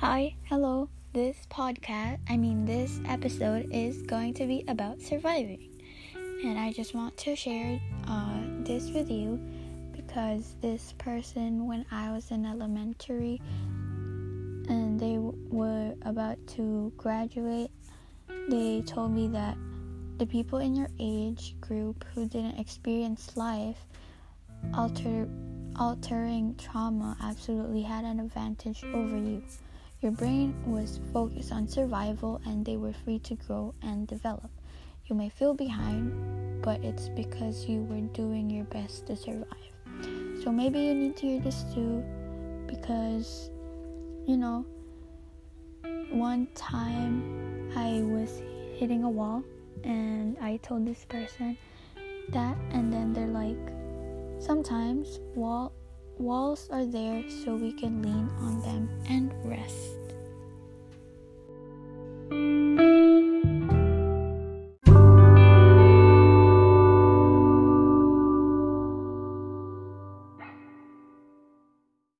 So, this podcast, I mean, this episode is going to be about surviving. And I just want to share uh, this with you because this person, when I was in elementary and they were about to graduate, they told me that the people in your age group who didn't experience life alter, altering trauma absolutely had an advantage over you. Your brain was focused on survival and they were free to grow and develop. You may feel behind, but it's because you were doing your best to survive. So maybe you need to hear this too because, you know, one time I was hitting a wall and I told this person that, and then they're like, sometimes wall walls are there so we can lean on them and.